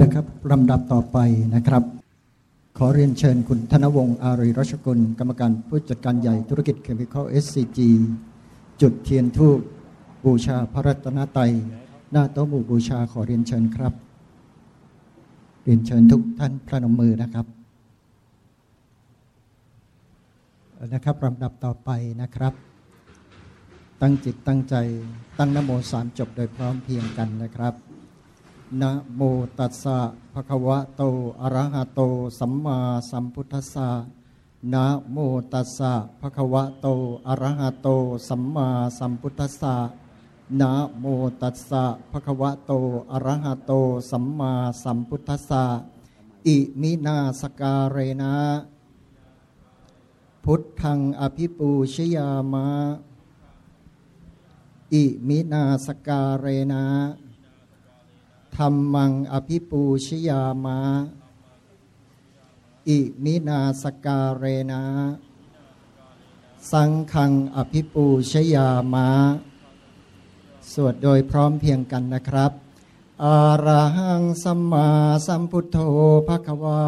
นะครับลำดับต่อไปนะครับ ขอเรียนเชิญคุณธนวงศ์อารีรัชกุล กรรมการผู้จัดการใหญ่ธุรกิจเคมีคอล SCG จุดเทียนทูปบูชาพระรัตนตรัยหน้าโต๊ะหมู่บูชาขอเรียนเชิญครับ เรียนเชิญทุกท่านพระนมมือนะครับนะครับลำดับต่อไปนะครับ ตั้งจิตตั้งใจตั้งนโมสามจบโดยพร้อมเพียงกันนะครับ นะโมตัสสะภะคะวะโตอะระหะโต สัมมาสัมพุทธัสสะนะโมตัสสะภะคะวะโตอะระหะโต สัมมาสัมพุทธัสสะนะโมตัสสะภะคะวะโตอะระหะโต สัมมาสัมพุทธัสสะอิมินาสการเรนะ อิมินาสักกาเรนะ พุทธังอภิปูชยามะ อิมินาสักกาเรนะ ธัมมังอภิปูชยามะ อิมินาสักกาเรนะ สังฆังอภิปูชยามะ สวดโดยพร้อมเพียงกันนะครับ อะระหังสัมมาสัมพุทโธภควา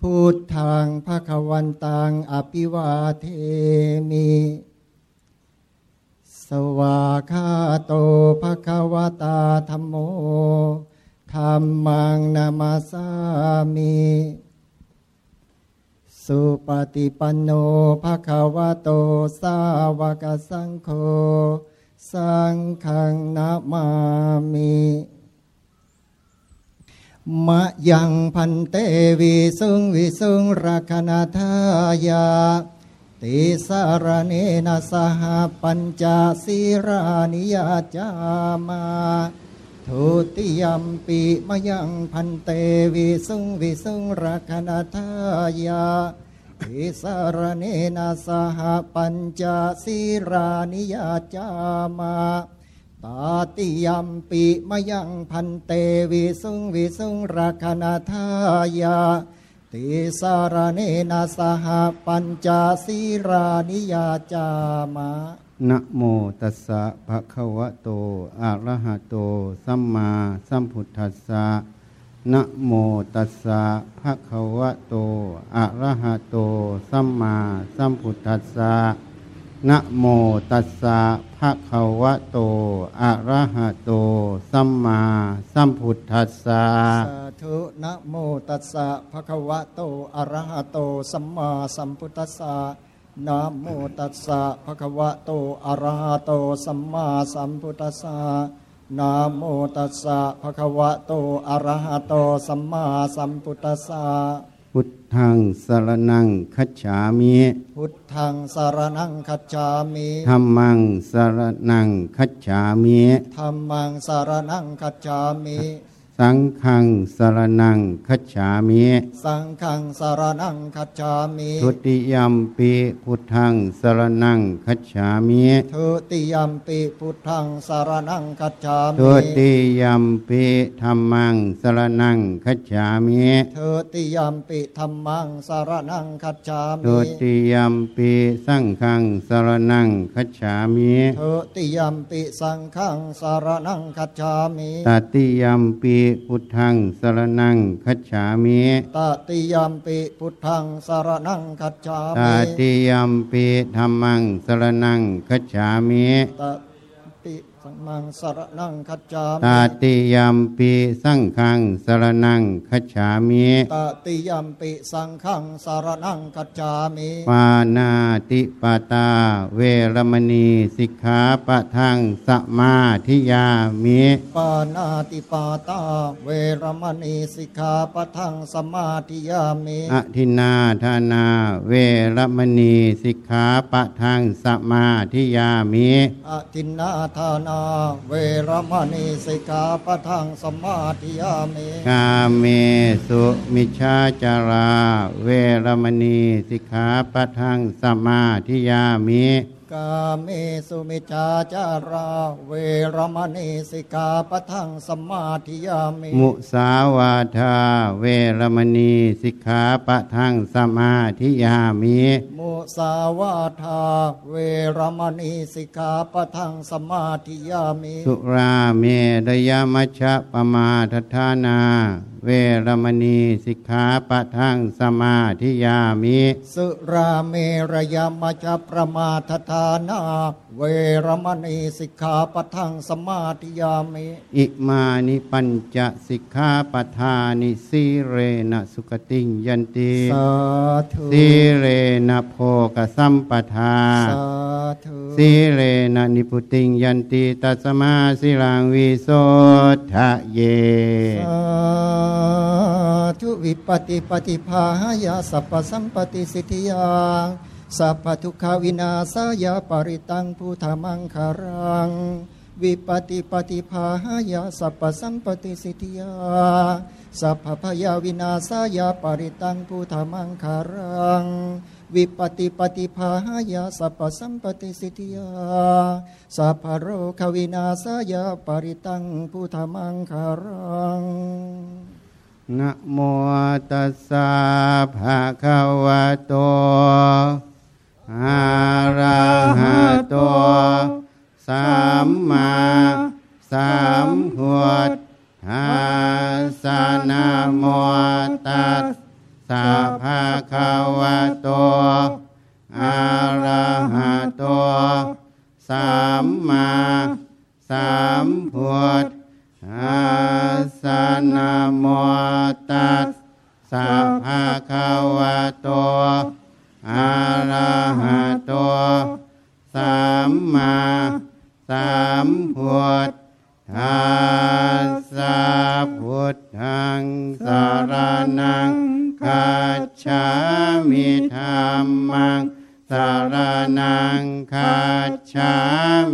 พุทธังภควันตังอภิวาเทมิ วาคาโตภะคะวตาธรรมโมธรรมังนามาสามิสุปฏิปันโนภะคะวะโตสาวกสังโฆสังฆังนามามิมะยังพันเตวิสุงวิสุงรักนาทายา ติสารเนนะสหปัญจศีรานิยาจามาทุติยมปีมยังพันเตวิสุงวิสุงรักนาทายาติสารเนนะสหปัญจศีรานิยาจามาตาติยมปีมยังพันเตวิสุงวิสุงรักนาทายา ติสารเนนะสหปัญจศีรานิยาจามะนะโมตัสสะภะคะวะโตอะระหะโต สัมมาสัมพุทธัสสะนะโมตัสสะภะคะวะโตอะระหะโต สัมมาสัมพุทธัสสะนะโมตัสสะ ภะคะวะโต อะระหะโต สัมมาสัมพุทธัสสะ สาธุนะโมตัสสะภะคะวะโต อะระหะโต สัมมาสัมพุทธัสสะนะโมตัสสะภะคะวะโต อะระหะโต สัมมาสัมพุทธัสสะนะโมตัสสะภะคะวะโต อะระหะโต สัมมาสัมพุทธัสสะ พุทธังสรนังคัจฉามิพุทธังสารนังคัจฉามิธัมมังสรนังคัจฉามิธัมมังสารนังคัจฉามิ สังฆังสรนังคัจฉามิสังฆังสารนังคัจฉามิทุติยมปีพุทธังสรนังคัจฉามิทุติยมปิพุทธังสารนังคัจฉามิทุติยมปีธรรมังสรนังคัจฉามิทุติยมปิธรรมังสารนังคัจฉาทุมิติยมปีสังฆังสรนังคัจฉามิทุติยมปิสังฆังสารนังคัจฉามิตติยมปีพุทธังสรนังคัจฉามิตติยมปิพุทธังสารนังคัจฉาตมิติยมปีธรรมังสรนังคัจฉามิตติสัง มังสารนังคัจฉาตมิติยมปีสังฆังสรนังคัจฉามิตติยมปิสังฆังสารนังคัจฉามิปานาติปาตาเวรมณีสิกขาปะทังสมาธิยามิปานาติปาตาเวรมณีสิกขาปะทังสมาธิยามิอทินนาธานาเวรมณีสิกขาปะทังสมาธิยามิอทินนาทานาเวรมณีสิกขาปะทังสมาธิยามิกาเมสุมิชาจารา เวรมณีสิกขาปะทังสมาธิยามิ กกาเมสุมิจาจารา เวรมณีสิกขาปะทังสมมาธิยามิมุสาวาทาเวรมณีสิกขาปะทังสมาธิยามิมุสาวาทา เวรมณีสิกขาปะทังสมมาธิยามิ สุราเมรยมัชฌะปมาทฐานา เวรมณีสิกขาปะทังสมาธิยามิ สุราเมรยมัจจประมาทฐานา เวรมณีสิกขาปะทังสมมาธิยามิ อิมานิปัญจสิกขาปทานิสีเรนะสุขติงยันติสาธุสีเรนะโภกสัมปทาสาธุสีเรนะนิพุติงยันติตัสมาสิลังวิโสทะเยสาธุวิปติปฏิภาหายาสัพพสัมปติสิทธิยา สัพพทุกขาวินาสายาปริตังพุทธรรมังคารัง วิปติปฏิภาหายาสัพพสัมปติสิทธิยาสัพพพยาวินาสายาปริตังพุทธรรมังคารังวิปติปฏิภาหายาสัพพสัมปติสิทธิยาสัพพโรควินาสายาปริตังพุทธมังคารังนะโมตัสสะภะคะวะโต อะระหะโตสัมมาสัมพุทธัสสะนะโมตัสสะภะคะวะโตอะระหะโตสัมมาสัมพุทธัสสะนะโมตัสสะภะคะวะโต อะระหะโตสัมมาสัมพุทธัสสะพุทธังสารนังคัจฉามิธรรมังสารนังคัจฉา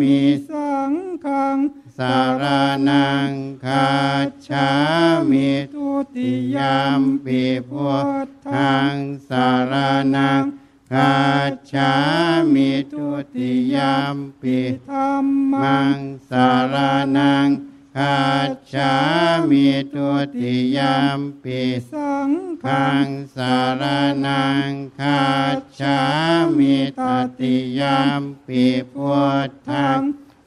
มิสังฆัง สารนังคัจฉามิทุติติยามปิพุทธังสารนังคัจฉามิทุติยามปิธรรมังสารนังคัจฉามิทุติยามปิสังฆัขังสารนังคัจฉามิตติยามปิพุทธัง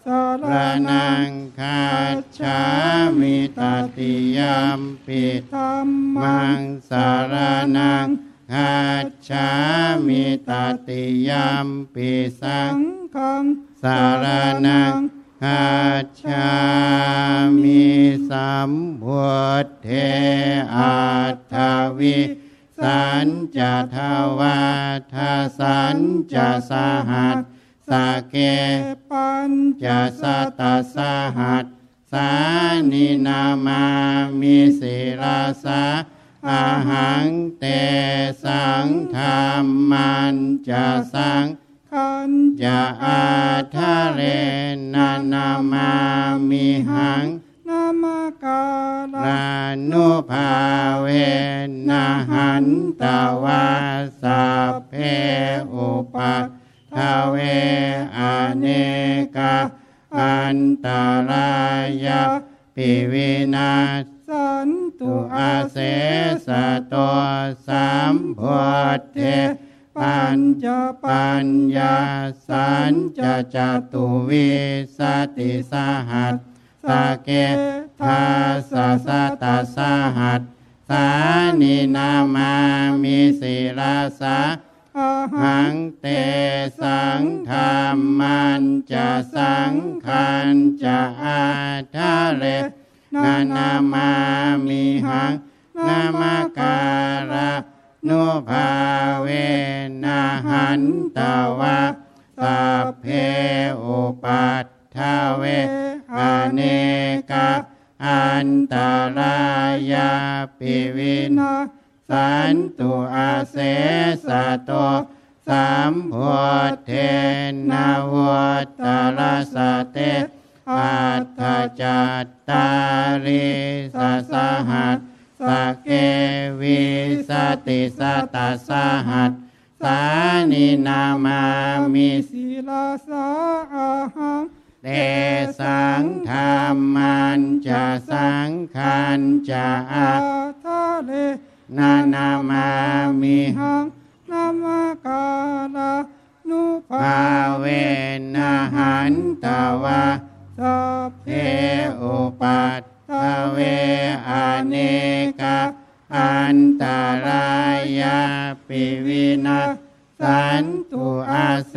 สาระนังคัจฉามิตติยามปิธรรมัมังสารนังคัจฉามิตติยามปิสังฆังสารนังคัจฉามิสัมพุทเทอัตถวิสัญจะทวาทสัญจะสหัส สเกปัญจะสตตสหัสสานินามามิสิราสาอาหังเตสังธรรมันจะสังขันจะอาทะเรนานามามิหังนามาการานุภาเวนะหันตวาสัพเพอุปัฏ ทเวอเนกาอันตรายาปิวินาสันตุอาเสสะโตสัมพุทเทปัญจปัญญาสัญจะจตุวิสติสหัสสเกทาสสะตาสหัสสานินามามิสิราสา หัหังเตสังธรรมันจะสังขันจะอาทะเรนานามามิหังนามาการะนุภาเวนะหันตวะสัพเพอุปัฏฐเวอเนกาอันตรายาปิวินา สันตุอาเสสะโตสัมพุทเทนาวัตตรสเตอัตถจัตตาริสสหัสสเกวิสติสตสหัสสานินามามิศิลาสาอาหังเตสังธรรมันจะสังขันจะอาทะเล นานามามิหังนามกาลานุภาเวนะหันตวะสัพเพอุปัตถเวอเนกาอันตรายาปิวินาสันตุอาเส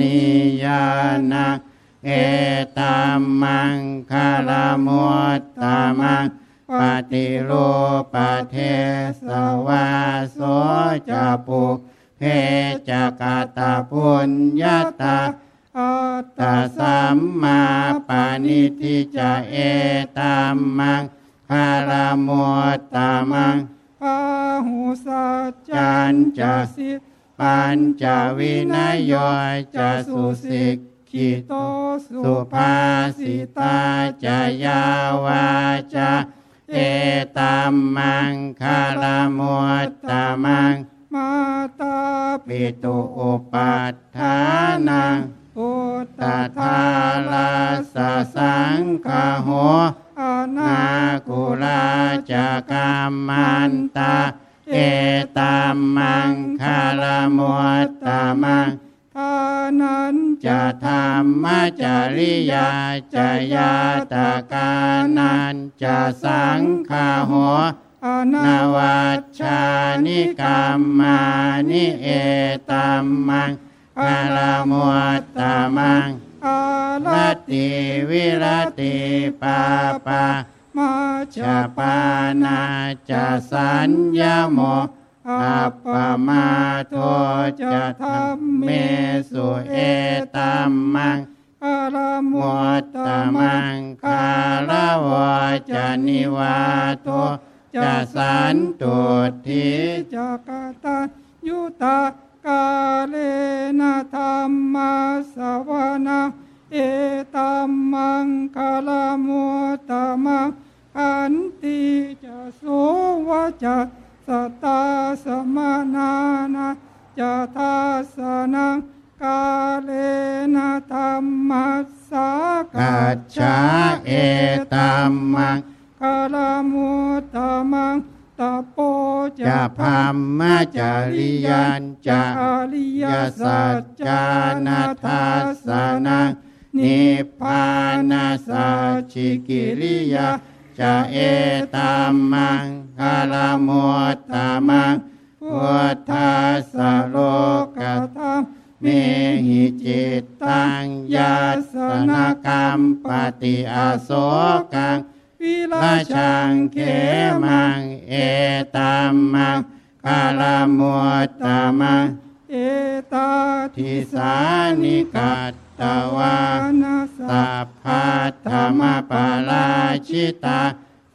นียานาเอตัมมังคารมุตตามังปฏิรูปเทสวาโสจะปุเพจะกาตาปุญญาตาอัตตาสัมมาปานิทิจะเอตัมมังคารมุตตามังพาหุสัจจันจะสิ ปัญจวินัยโยจะสุสิกขิโตสุภาสิตาจะยาวาจาเอตัมมังคารมุตตามังมาตาปิตุอุปัฏฐานังปุตตาลาสสังคโหอนานากุลาจะกามันตา เอตัมมังคารมุตตามังทานันจะธรรมจริยาจะยาตากานันจะสังฆาหอานนวัชชานิกรรมานิเอตัมมังคารมุตตามังอารัลัตติวิรติปาปา มาชาปานาจะสัญญโมอัปปมาโทจะธรรมเมสุเอตัมมังคารมุมุตตะมังคารวะจะนิวาโตจะสันตุทิจักตันยุตากาเลนะธรรมสวนา เอตัมมังคาลมุตตมังอันติจะโสวะจะสตาสมานานาจะทัสนังกาเลนะธรรมสากัจฉาเอตัมมังคาลมุตตมังตะโปจะพัมมะจาริยันจะอริยสัจจานานาทัทสสสสนัง นิพพานาสัจจิกิริยาจะเอตัมมังคารมุตตามังพุทธัสสะโลกธรรมเมหิจิตตังยาสนกรรมปฏิอาโสกังวิราราชัชังงเขเขมัมังงเอตัมมังคารมุตตามังเอตาทิสานิกัต ตวานาสัสัพพพะธรรมปาราชิตา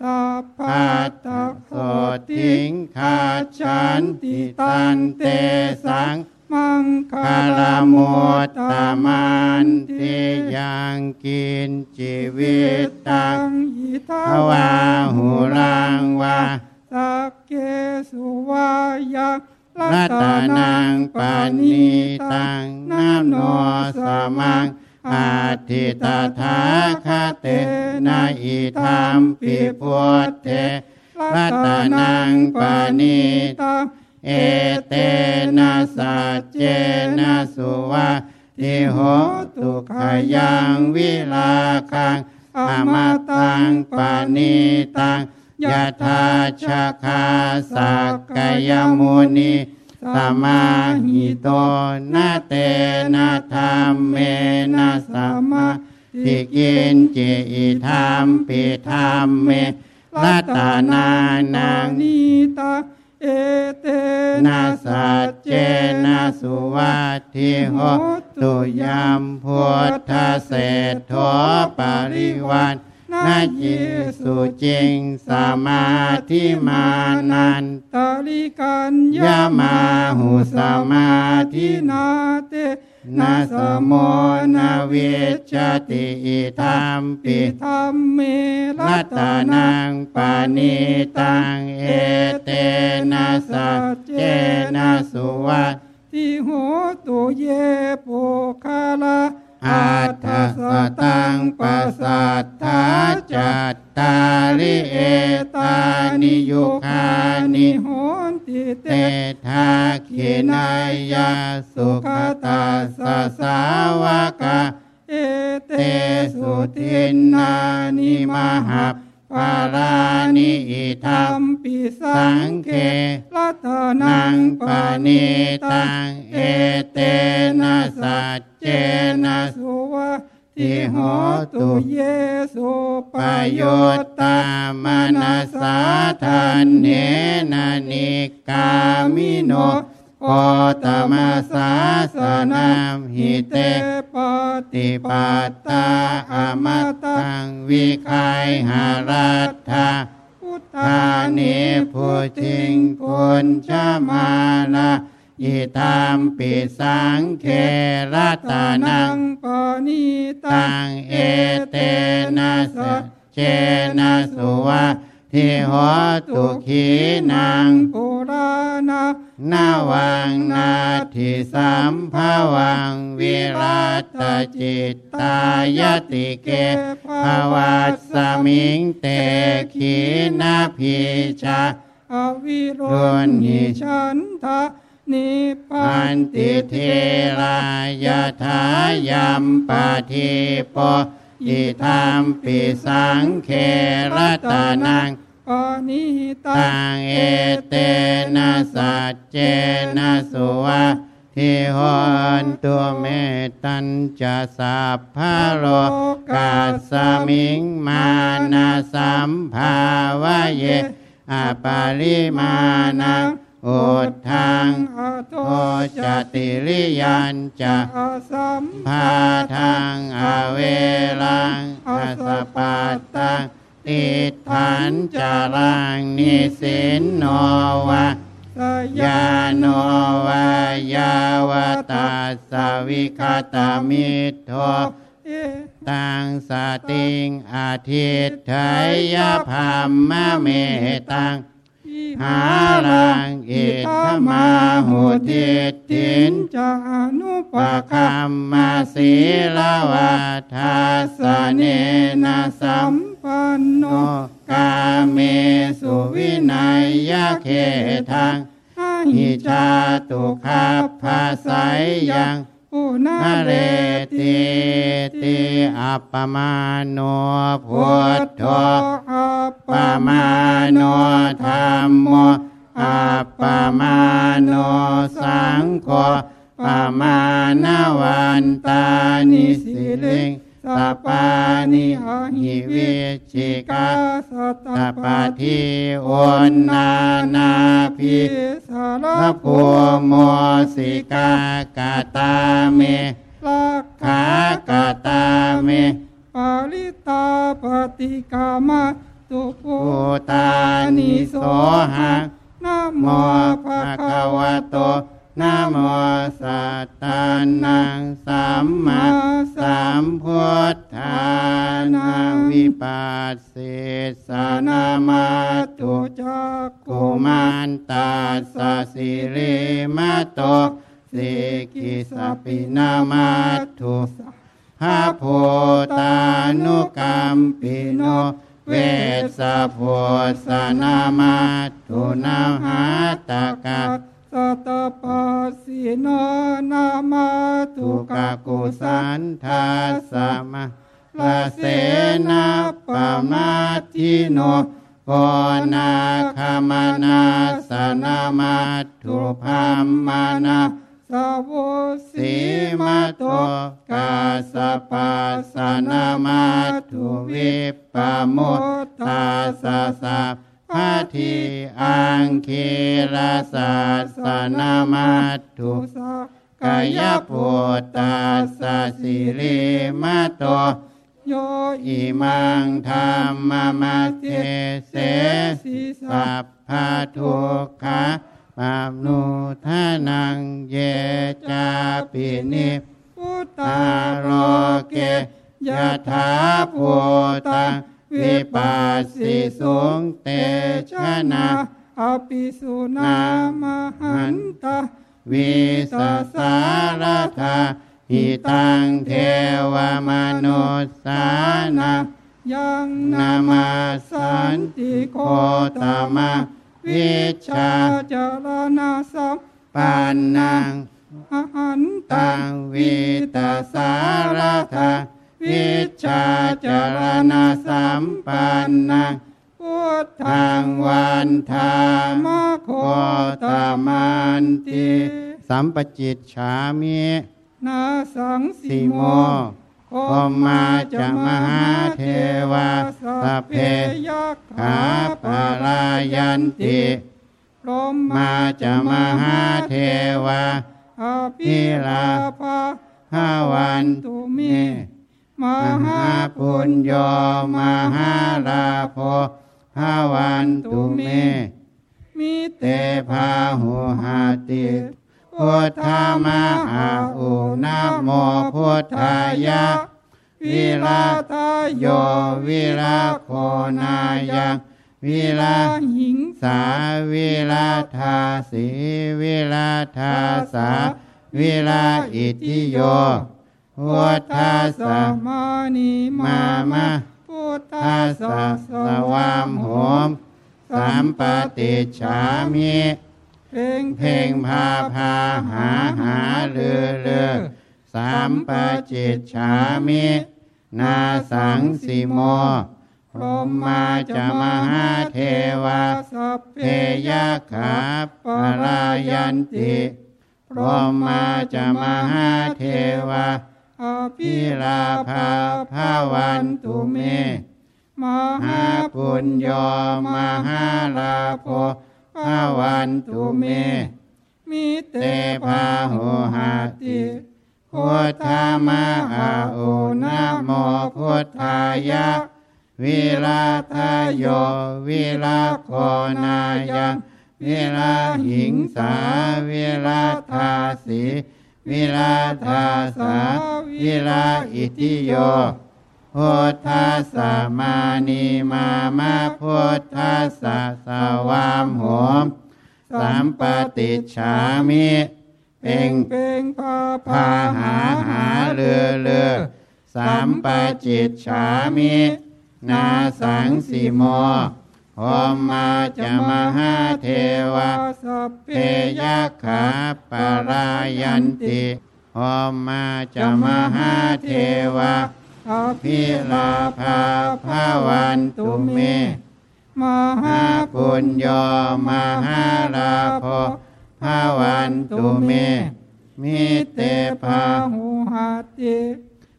สัพพะปัตตะโสทิงขาชันติตันเตสังมังคคาลลโมมุตตตมัมันนติติยังกินชีวิวิตตัตังงอิทาภวาหุรังวาสักเกสุวายัง รัตนังปานิตังนาโนสมังอาทิตถาคเตนะอิธรรมปิพุทเทรัตนังปานิตังเอเตนะสัจเจนะสุวะติโหตุขยังวิลาคังอมตังปานิตัง ยะธาชคาสักกยมุนีสมาหิโตนะเตนะธรรมเมนะสัมมาทิกินจิอิธรรมปิธรรมเมรัตนานังนิตาเอเตนาสัจเจนะสุวัติโหตุยามพุทธเศรษฐปริวัน นาจิสุจริงสมาธิมานันตลิกัญยามาหุสมาธินาเตนาสโมนาเวชติอิธรรมปิธรรมเมรัตนังปานิตังเอเตนะสัจเจนะสุวัตติโหตุเยปุคาลา สตังปัสสัทธาจัตตาริเอตานิยุคานิโหนติเตทาขินายาสุขตาสสาวกะเอเตสุทินนานิมหัปปารานิอิธรรมปิสังเครัตนังปานิตังงเอเตนะสัจเจนะสุวะ ติโหตุเยสุปโยโยตตาตามนาสาทันเนนานิกามิโนโคตมาสาสนามหิเตปติปัตตาอมตังวิคายหารัตถาพุททานิพุทิงพุนชมาลา อิธรรมปิสังเครัตนังปานิตัตังงเอเตนะสะเจนะสุวะทิโหตุขีนังปุราณานาวังนาทิสัมภวังวิรัตจิตตายติเกภวัสสมิงเตขีนาพิชาอวิโรรวนหิหิฉันทะ นิพันติเทรายาทายัมปะทิปอิธรรมปิสังเครัตนังปานิตังเอเตนะสัจเจนะสุวะทิหนตัวเมตัญจะสัพพะโลกัสมิงมานาสัมภาวะเยอปาริมาณัง อุทังอาโทจติริยันจะสัมพาทางอเวลังอสปัตตังติทันจารังนิสินโนวะสยาโนวายาวตาสวิคตามิทโทตังสติงอาทิตไทยพามมะเมตัง หาลังอิทธมาหุทิตินจานุปคัมมาศีลวัฏาสเนนะสัมปันโนกาเมสุวินัยยะเขทังหิหิชาตุคาภาสัยยังุนาเรติติติอัปปมาโนพุทโธอัปปมาโนธรรมโมอัปปมาโนสังโฆปมาณวันตานิสิลิง สัปานิหิวิชิกาสัสัปปะทิโอนนานาภิสารภูโมสิกากาตาเมลักขากาตาเมปาลิตาปฏิกามาตุปุปูตานิโสหะนะโมภะคะวะโต นะโมสัตตานังสัมมาสัมพุทธานาวิปัสสิสนามาตุจักกุมารตาสสิริมาโตสิกิสปินามาตุพระโพตานุกรรมปิโนเวสสะโพสนามาตุนาหาตกะ สัตตปัสสิโนนามาตุทุกกุสันทาสมะลาเสนาปมาทิโนโกนาคามานาสนามาทุพัมมานาสาวสีมาโตกาสปาสนามาทุวิปปโมตตาสสะพา ทีอังคีรสาสนามาทุสกายปุตตาสสิริมาโตโยอิมังธรรมมาเทเสสัพพะทุกขะปานุทานังเยจาปินิพุทธาตาโรเกยะถาภูตังวิปัสสิสุงเตชะนา อภิสุนามหันตาวิสสารธาหิตังเทวมนุสสานังยังนานามามาสัสันนติติโคโคตตมะวิวิชาชาจารณาสัมปานังหันตัตังงวิตาสารธาวิชาจารณาสัมปันนัง พุทธัทางวันธามโคตมันติสัมปจิตฉามินาสังสิโมโมโอมาจะมหาเทวาสพเพยักขาปารายันติพรหมาจะมหาเทวาอภิลาภาหาวันตุเมมิมหาปุญโยมหาลาโพห้าวันตุเม มิเตพาหุหาติพุทธามหาอุนะโมพุทธายะ วิลาทาโยวิลาโคนา ยังวิลาหิงสาวิลาทาสีวิลาทาสาวิลาอิทิโยพุทธาสมานิมามา ทธาสะสวามโหมสามปฏิจฉามิเพ่งเพ่งพาพาหาหาเรือเรือสามปจิตฉามินาสังสิโมพรหมาจะมหาเทวาสเพยะขาปรายันติพรหมาจะมหาเทวา อภิลาภาภาวันตุเมมหาปุญโยมหาลาโภภาวันตุเม มิเตเตพาหุหาติพุทธามหาอุนะโมพุทธายะ วิลาทายโยวิลาโคนายังวิลาหิงสาวิลาทาสี วิลาทาสาวิลาอิทิโยพุทธาสามานีมามาพุทธาสาสวามโหมสามปฏิฉามิเพ่งเพ่งพาพาหาหาเรือเรือสามปจิตฉามิ นาสังสิโม พรหมาจะมหาเทวาสัพเพยะขาปรายันติพรหมาจะมหาเทวาอภิพิลาภาภาวันตุเมมหาปุญโยมหาลาภภาวันตุเม มิเตภาหูหัติ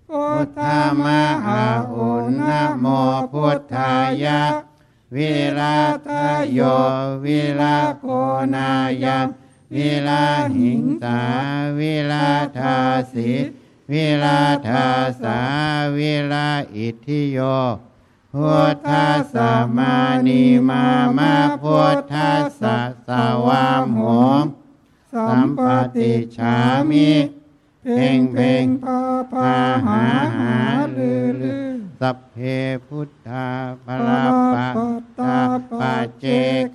พุทธามหาอุนะโมพุทธายะ วิลาทายโยวิลาโคนายังวิลาหิงสาวิลาทาสีวิลาทาสาวิลาอิทธิโยพุทธาสมานีมามาพุทธาสะสวามโหมสัมปติฉามิ เพ่งเพ่งพาพาหาหาลือลือ เพพุทธาปราปะตาปัจเจ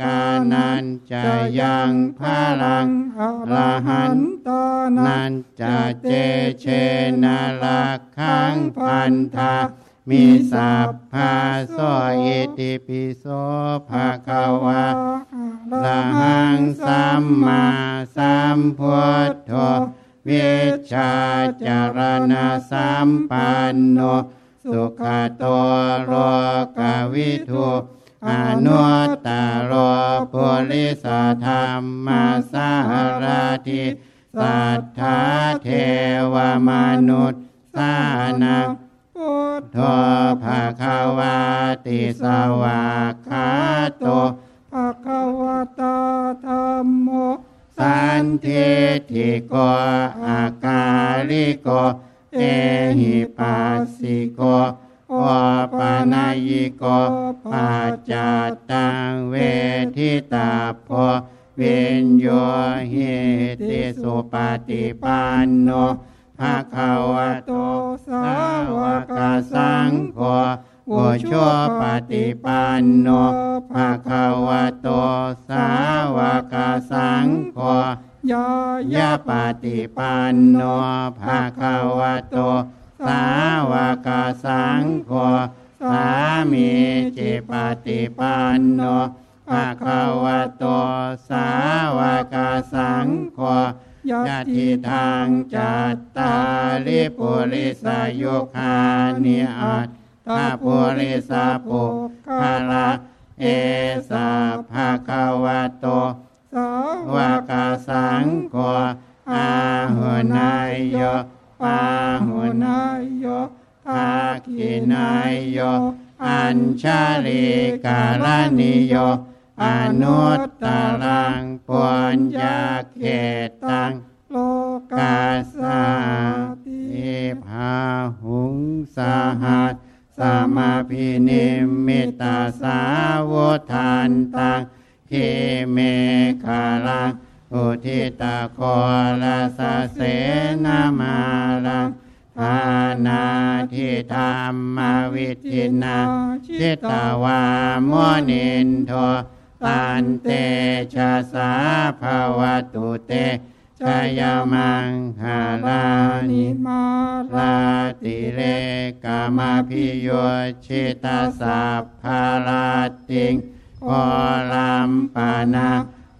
กานันจะยังพลังลาหันตานันจะเจเชนาลักขังพันธามีสัพพาโสอิติปิโสภะคะวะละหังสัมมาสัมพุทโธวิชาจารณะสัมปันโน สุขโตโรกวิทูอนุตตโรปุริสธรรมสารทิสัทธาเทวมนุษย์สานังพุทโภาคาวาติสวากาโตภะคะวะตาธรรมโมสันทิทิโกอาการิโก เอหิปัสสิโกโอปานายิโกปัจจตังเวทิตาโพวิญโยหิติสุปฏิปันโนภะคะวะโตสาวกสังโฆอุชปฏิปันโนภะคะวะโตสาวกสังโฆ ยายะปฏิปันโนภะคะวะโต สาวกสังโฆสามีจิปฏิปันโนภะคะวะโต สาวกสังโฆยะทิทางจัตตาริปุริสายุคานิอัตตาปุริสาปุคาละเอสาภะคะวะโต สาวกาสังโฆอาหุนายโยปาหุนายโยภาคินายโยอัญชาลิการนิโยอนุตตรังปุญญาเขตังโลกาสาติติภาหุงสาหัสสมาพินิมมิตาสาวทานตัง คิเมฆาลังอุทิตาโคลาสเสนามาลังทานาทิธรรมวิทินาชิตาวามนินโทตันเตชะสาภาวตุเตชยมังคาลานิมาราลาติเลกามาพิโยชิตาสัพพาลาติง โอลัมปนา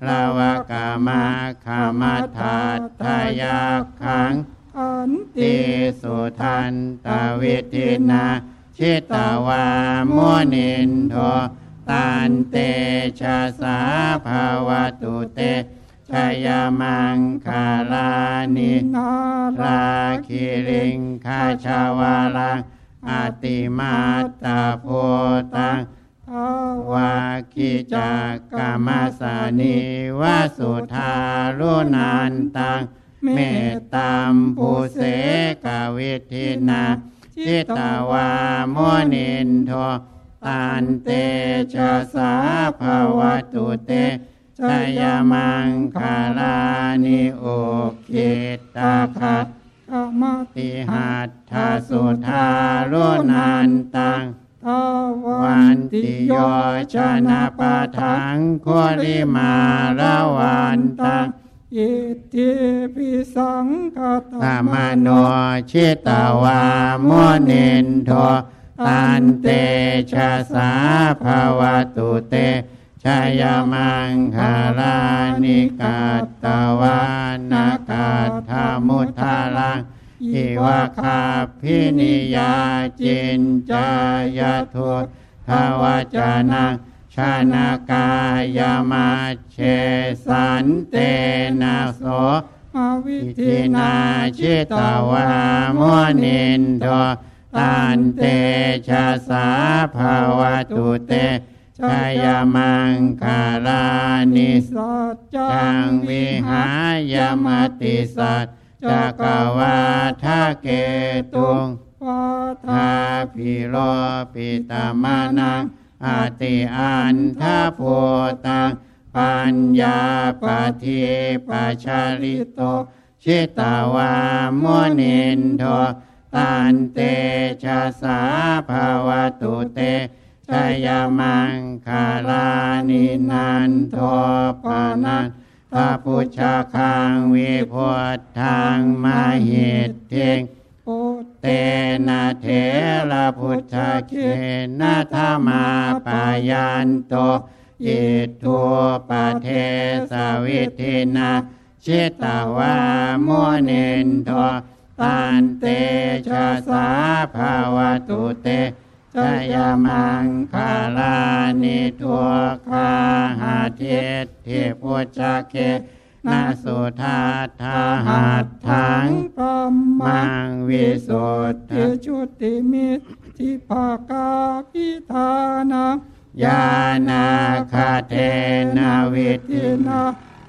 ลาวกามาขามาทัตทายาขังอันติสุทันตวิทินาชิตาวามุนินโทตันเตชะสาภาวตุเตชยมังคาลานินาราคิริงคาชาวาลังอติมาตาโพตัง วาคิจกกามาสานิวาสุธารุนันตังเมตตามภูเสกวิทินาจิตตวามนินโทตันเตชะสาภาวตุเตชยมังคาลานิโอคิตตาคัตธรรมติหัตถสุธารุนันตัง ทาวันติโยชนะนะปะปะทัทังควริมาระวันตังอิติปิสังคตามโนชิตาวามุนินโทตันเตชะสาภาวตุเตชยมังคาลานิกาตวานากาธามุทาลัง อิวะคาพินิยาจินจายทุทวจานังชานากายมาเชสันเตนะโสมาวิอิธิทินาชิตาวามุนินโทตันเตชะสาภาวตุเตชยมังคาลานิสัจจังวิหาหายมติสัจ จักวาทาเกตุงวาทาพิโรปิตามานังอาติอันทาโพตังปัญญาปฏิปัชาริโต ชิตาวามุนินโทตันเตชะสาภาวตุเตชยมังคาลานินันโทปานัน พระพุทธคังวิพุทธังมาหิตเทงปุเตนะเถระพุทธเกนะธรรมาปายันโตอิทุปะเทสวิธินาชิตาวามุนินโทตันเตชะสาภาวตุเต ชยมังคาลานิทัวคาหาเทศเทพุชเกนาสุธาทาหัตถังพระมัมังงวิสุทเทธิชุติมิตทิภากาพิธานาญาณาคาเทนาวิทิทินานา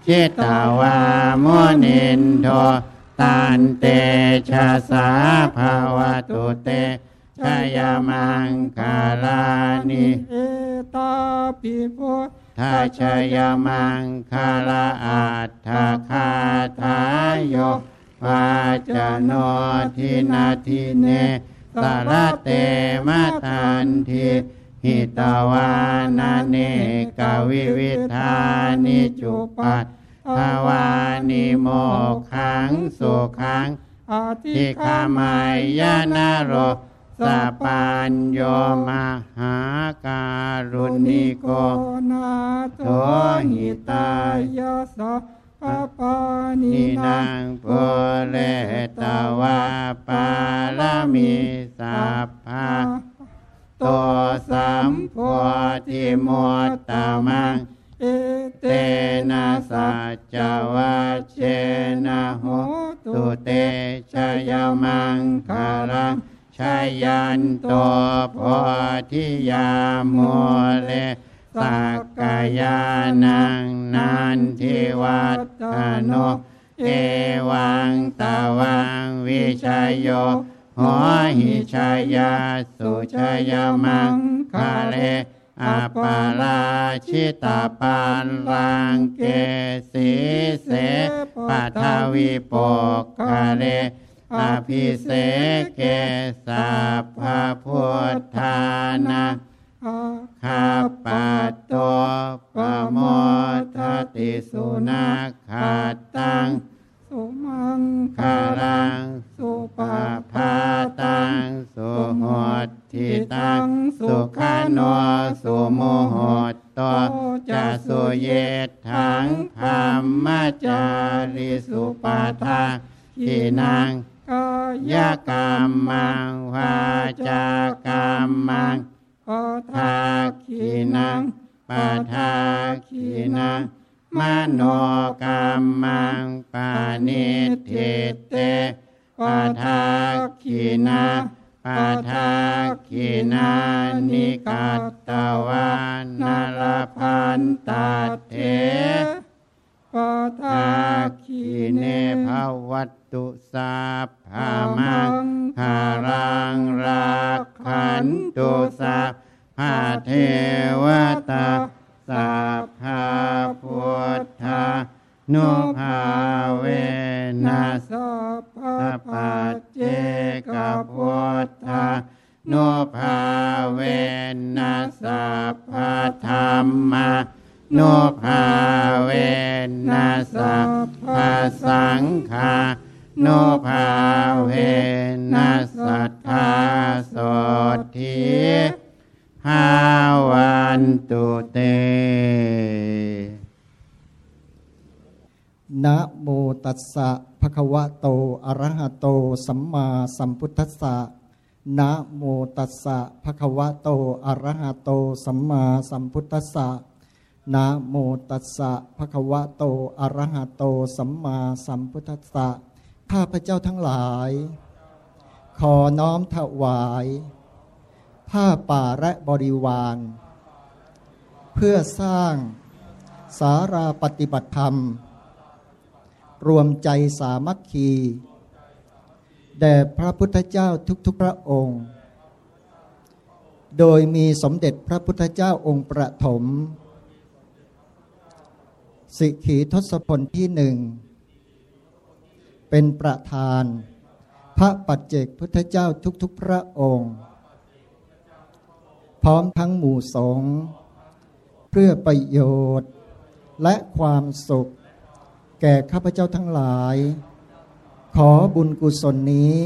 จิตตาวามุนินโทตันเตชะสาภาวตุเต ชยมังคาลานิเอตาปิโพทาชยมังคาลาอัตถคาทายโยวาจโนทินาทิเนสารเตมาทันทีหิตวานาเนกวิวิธานิจุปัตภาวานิโมขังสุขังอาทิคาคามายานโร สัพปัญโยมหาการุณิโกนาโตหิตายาสะปปานินางโพเลตวาปาลามิสัพพะโตสัมโพธิโมตตมัง เอเตนะสัจจวัชเชนะโหตุเตชยมังคารัง ชยันโตโพธิยาโมเลสักกายานังนันทิวัตโนเอวังตาวังวิชยโยหอหิชายาสุชยมังคาเลอาปาลาชิตาปันลังเกสีเสปัทวิปกคาเล อภิเสเกสัพพะพุทธานาอาข้าปัตโตปโมทติสุนัขขาตัง สุมังคารัง สุปาพาตัง สุหดทิตัง สุขาโนสุโมหตโตจะสุเยทังธรรมจาริสุปาทาทินัง ยยกรรมังวาจากรรมังปะทาคีนังปาทาคีนังมโนกรรมังปานิทิเตปาทาคีนาปาทาคีนานิกัตตวานนรพันตาเถปะทาคีเนภวัต ตุสัพพามังหารังรักขันตุสัพพาเทวตาสัพพาพุทธานุภาเวนันาสสัพพะปัจเจกพุทธานุภาเวนัสสัพพะธรรมานุภาเวนัสสัพพะสังฆา นภาเวนัสสัทธาโสทิหาวันตุเต นะโมตัสสะภะคะวะโต อะระหะโต สัมมาสัมพุทธัสสะ นะโมตัสสะภะคะวะโต อะระหะโต สัมมาสัมพุทธัสสะนะโมตัสสะภะคะวะโต อะระหะโต สัมมาสัมพุทธัสสะ ข้าพระเจ้าทั้งหลาย ขอน้อมถวาย ผ้าป่าและบริวาร เพื่อสร้างสาราปฏิบัติธรรม รวมใจสามัคคี แด่พระพุทธเจ้าทุกๆพระองค์ โดยมีสมเด็จพระพุทธเจ้าองค์ประถม สิขีทศพลที่หนึ่ง เป็นประธาน พระปัจเจกพุทธเจ้าทุกๆพระองค์ พร้อมทั้งหมู่สงฆ์เพื่อประโยชน์ และความสุข แก่ข้าพเจ้าทั้งหลาย ขอบุญกุศลนี้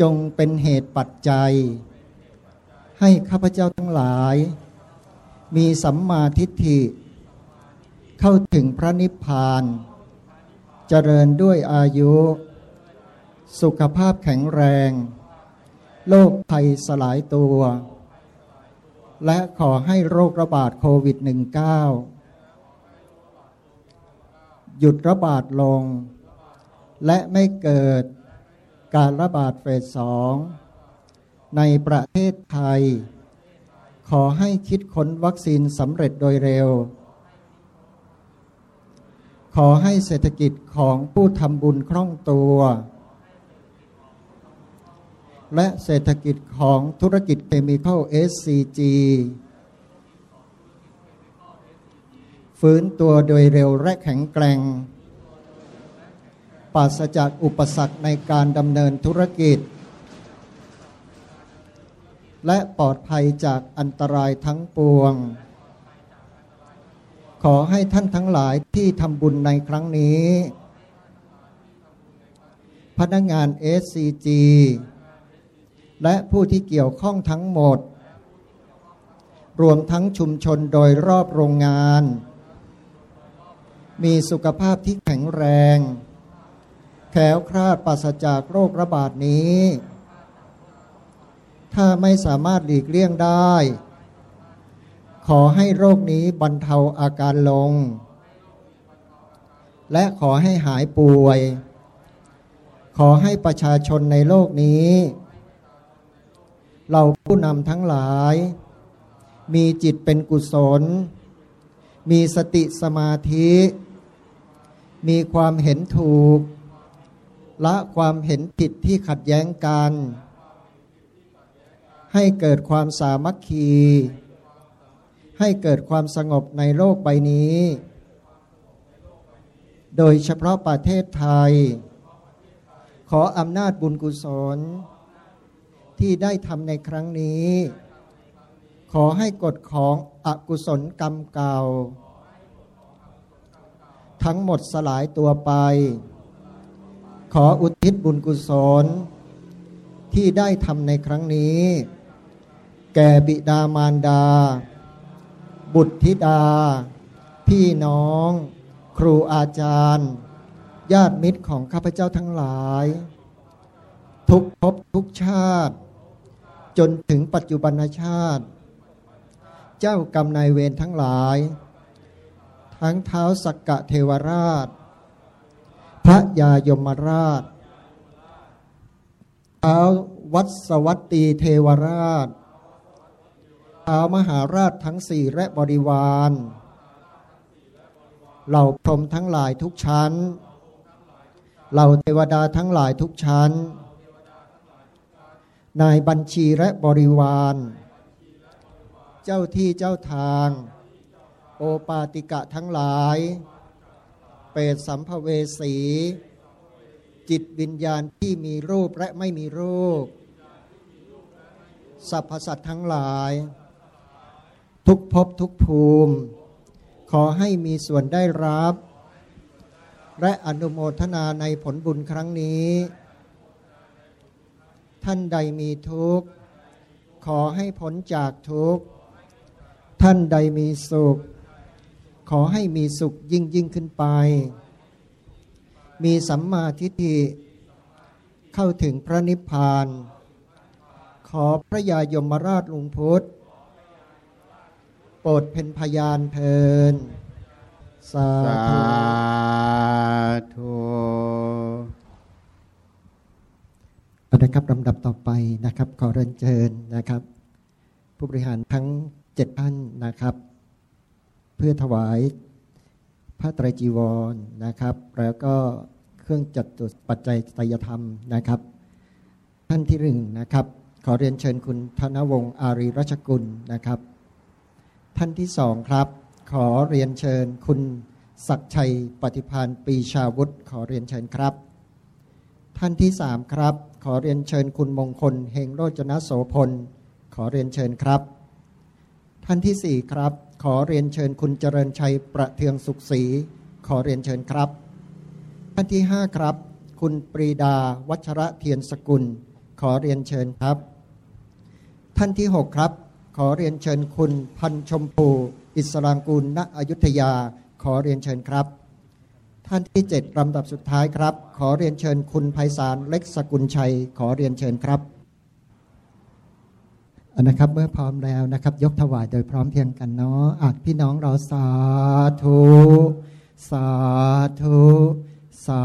จงเป็นเหตุปัจจัย ให้ข้าพเจ้าทั้งหลาย มีสัมมาทิฏฐิ เข้าถึงพระนิพพาน เจริญด้วยอายุ สุขภาพแข็งแรง โรคภัยสลายตัว และขอให้โรคระบาดโควิด -19 หยุดระบาดลง และไม่เกิดการระบาดเฟสสองในประเทศไทย ขอให้คิดค้นวัคซีนสำเร็จโดยเร็ว ขอให้เศรษฐกิจของผู้ทำบุญคล่องตัว และเศรษฐกิจของธุรกิจเคมีคอล SCG ฟื้นตัวโดยเร็วและแข็งแกร่งปราศจากอุปสรรคในการดำเนินธุรกิจ และปลอดภัยจากอันตรายทั้งปวง ขอให้ท่านทั้งหลายที่ทำบุญในครั้งนี้ พนักงาน SCG และผู้ที่เกี่ยวข้องทั้งหมด รวมทั้งชุมชนโดยรอบโรงงาน มีสุขภาพที่แข็งแรง แขวคลาดปราศจากโรคระบาดนี้ ถ้าไม่สามารถหลีกเลี่ยงได้ ขอให้โรคนี้บรรเทาอาการลง และขอให้หายป่วย ขอให้ประชาชนในโลกนี้ เราผู้นำทั้งหลาย มีจิตเป็นกุศล มีสติสมาธิ มีความเห็นถูก ละความเห็นผิดที่ขัดแย้งกัน ให้เกิดความสามัคคี ให้เกิดความสงบในโลกใบนี้ โดยเฉพาะประเทศไทย ขออำนาจบุญกุศล ที่ได้ทำในครั้งนี้ ขอให้กฎของอกุศลกรรมเก่า ทั้งหมดสลายตัวไป ขออุทิศบุญกุศล ที่ได้ทำในครั้งนี้ แก่บิดามารดา บุตรธิดา พี่น้อง ครูอาจารย์ ญาติมิตรของข้าพเจ้าทั้งหลาย ทุกภพทุกชาติ จนถึงปัจจุบันชาติ เจ้ากรรมนายเวรทั้งหลาย ทั้งเท้าสักกะเทวราช พระยายมราชเท้าวัดสวัตตีเทวราช ท้ามหาราชทั้งสี่และบริวารเหล่าพรหมทั้งหลายทุกชั้นเหล่าเทวดาทั้งหลายทุกชั้น นายบัญชีและบริวาร เจ้าที่เจ้าทาง โอปาติกะทั้งหลาย เปรตสัมภเวสี จิตวิญญาณที่มีรูปและไม่มีรูปสรรพสัตว์ทั้งหลาย ทุกภพทุกภูมิ ขอให้มีส่วนได้รับ และอนุโมทนาในผลบุญครั้งนี้ ท่านใดมีทุกข์ ขอให้พ้นจากทุกข์ ท่านใดมีสุข ขอให้มีสุขยิ่งยิ่งขึ้นไป มีสัมมาทิฏฐิเข้าถึงพระนิพพาน ขอพระยายมราชลุงพุทธ โปรดเป็นพยานเทินสาธุเอาละครับลำดับต่อไปนะครับ ขอเรียนเชิญนะครับ ผู้บริหารทั้งเจ็ดท่านนะครับ เพื่อถวายผ้าไตรจีวรนะครับ แล้วก็เครื่องจัดตุปัจจัยไตยธรรมนะครับ ท่านที่หนึ่งนะครับ ขอเรียนเชิญคุณธนวงศ์อารีรัชกุลนะครับ ท่านที่สองครับ ขอเรียนเชิญคุณศักชัยปฏิพานปีชาวุฒิขอเรียนเชิญครับ ท่านที่สามครับ ขอเรียนเชิญคุณมงคลเฮงโรจนโสพลขอเรียนเชิญครับ ท่านที่สี่ครับ ขอเรียนเชิญคุณเจริญชัยประเทืองสุขศรีขอเรียนเชิญครับ ท่านที่ห้าครับ คุณปรีดาวัชระเทียนสกุล ขอเรียนเชิญครับ ท่านที่หกครับ ขอเรียนเชิญคุณพันชมพู อิสรางกูลณอยุธยา ขอเรียนเชิญครับ ท่านที่เจ็ดลำดับสุดท้ายครับ ขอเรียนเชิญคุณไพศาลเล็กสกุลชัย ขอเรียนเชิญครับอันนะครับเมื่อพร้อมแล้วนะครับ ยกถวายโดยพร้อมเพรียงกันเนาะอาจพี่น้องเราสาธุ สาธุ สา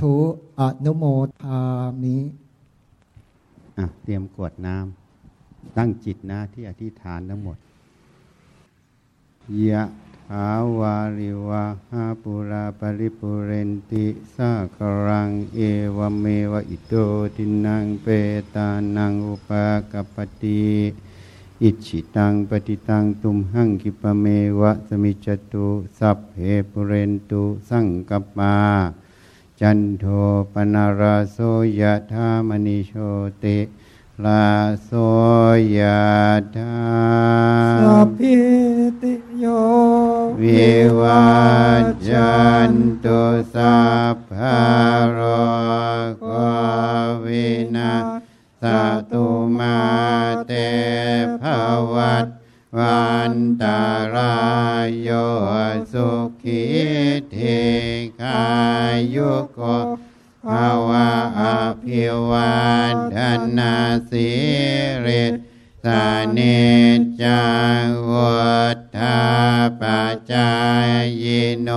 ธุอนุโมทามิอะเตรียมกรวดน้ำ ตั้งจิตนะที่อธิษฐานทั้งหมดยะถาวาริวะหาปุราปริปุเรนติสากรังเอวเมวะอิโตทินังเปตานังอุปกปปติอิชิตังปฏิตังตุมหังกิปเมวะสมิจตุสัพเพปุเรนตุสังกปาจันโทปนาราโสยะธามณิโชติ ลาโสยธาสัพพิติโย วิวัจจันตุสัพพะโรโควินาสตุมาเตภวัตวันตารายโยสุขีธิกายุโกภาวะ อภิวัตนาสิริสานิจจังวุฒาปจายโน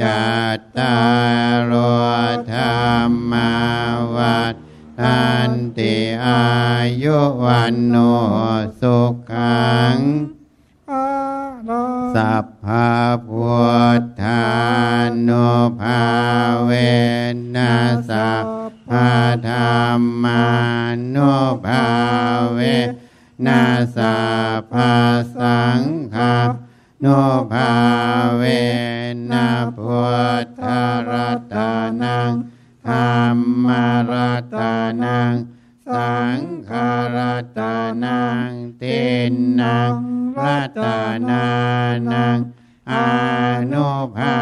จัตตารโอธรรมาวัฏทันติอายุวันโนสุขังอาลาสัพพะพุทธานุภาเวนัสสัพ พะธรรมานุภาเวนัสสัพพะสังฆานุภาเวนะพุทธรัตนังธรรมรัตนัง สังฆรัตนังตินนังรัตนานังอนุภา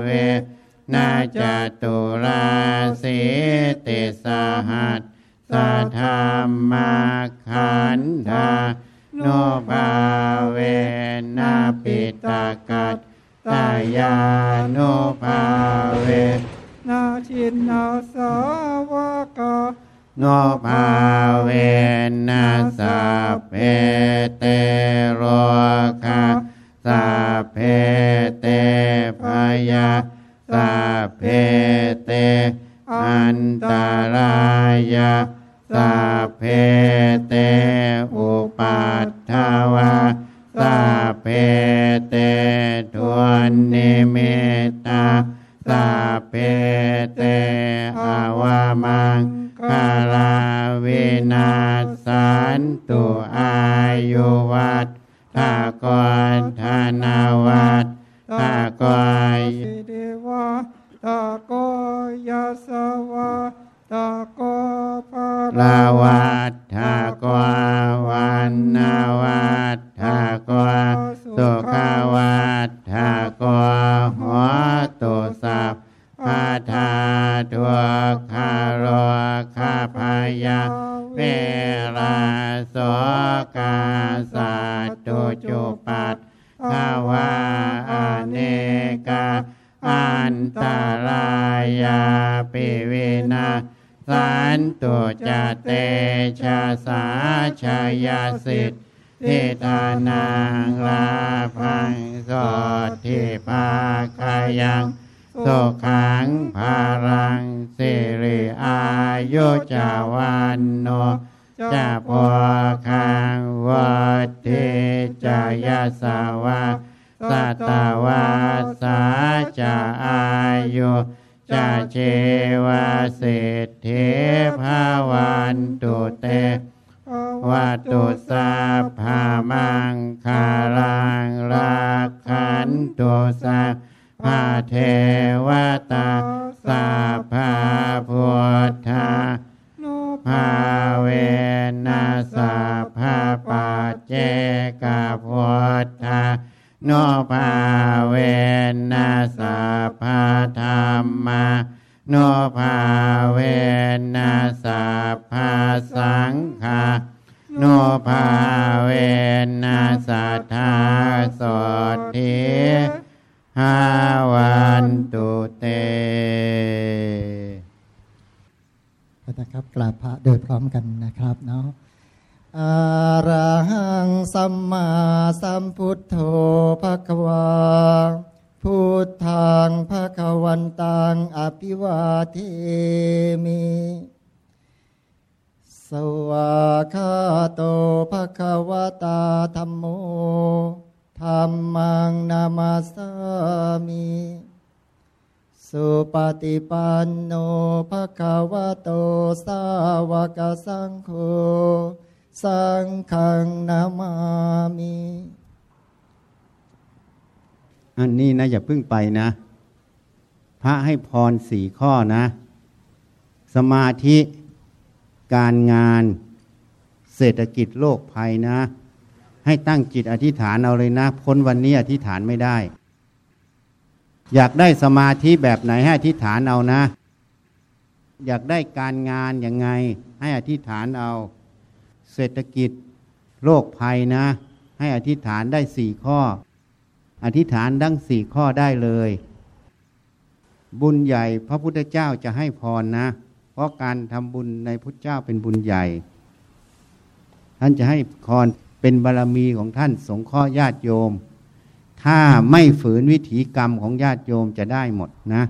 เว นาจตุราสิติสหัสสัทธรรมาขันธาโนุภาเวนาปิตากัตตายานุภาเวนาชินนาสาวกาโนภาเวนัสสะเพเตโรคาสัพเพเตพยา สัพเพเตอันตรายาสัพเพเตอุปัฏฐวาสัพเพเตทวนนิมิตตาสัพเพเตอวามังคาลาวินาสันตุอายุวัตถากรธนวัตถากร ลาวัตถากรวันนาวัตถากรสุขวัตถากรหัวตุสัพพาทาทัวคารโรคาพายาเวลาสกาสัตตุจุปัตภาวาอเนกาอันตรายาปิเวนา สันตุจเตชะสาชายาสิทธิทานังลาพังสดทิภาคายังสุขังภารังสิริอายุจาวันโนจะพอคังวัดเทจายาสาวาสัตวาสาจะอายุจะเชวาสิท ธิภาวันตุเตวัตุสัพามังคารังรักขันตุสัพพเทวตาสัพาพุทธาโนภาเวนัสสัพพะปัจเจกพุทธาโนภาเวนัสสัพพะธรรมา นภาเวนัสสัพพสังฆาโนภาเวนัสัทธาโสทิหาวันตุเตนะครับกราบพระโดยพร้อมกันนะครับเนาะอาระหังสัมมาสัมพุทโธภะคะวา พุทธังภะควันตังอภิวาเทมิ สวากาโตภะควตาธัมโมธัมมังนามาสามิ สุปฏิปันโนภะคะวะโตสาวกสังโฆ สังฆนามามิ อันนี้นะ อย่าเพิ่งไปนะ พระให้พรสี่ข้อนะ สมาธิการงานเศรษฐกิจโลกภัยนะ ให้ตั้งจิตอธิษฐานเอาเลยนะ พ้นวันนี้อธิษฐานไม่ได้ อยากได้สมาธิแบบไหนให้อธิษฐานเอานะ อยากได้การงานยังไง ให้อธิษฐานเอา เศรษฐกิจโรคภัยนะ ให้อธิษฐานได้สี่ข้อ อธิษฐานดังสี่ข้อได้เลย บุญใหญ่พระพุทธเจ้าจะให้พรนะ เพราะการทำบุญในพุทธเจ้าเป็นบุญใหญ่ ท่านจะให้พรเป็นบารรมีของท่านสงข้อญาติโยม ถ้าไม่ฝืนวิถีกรรมของญาติโยมจะได้หมดนะ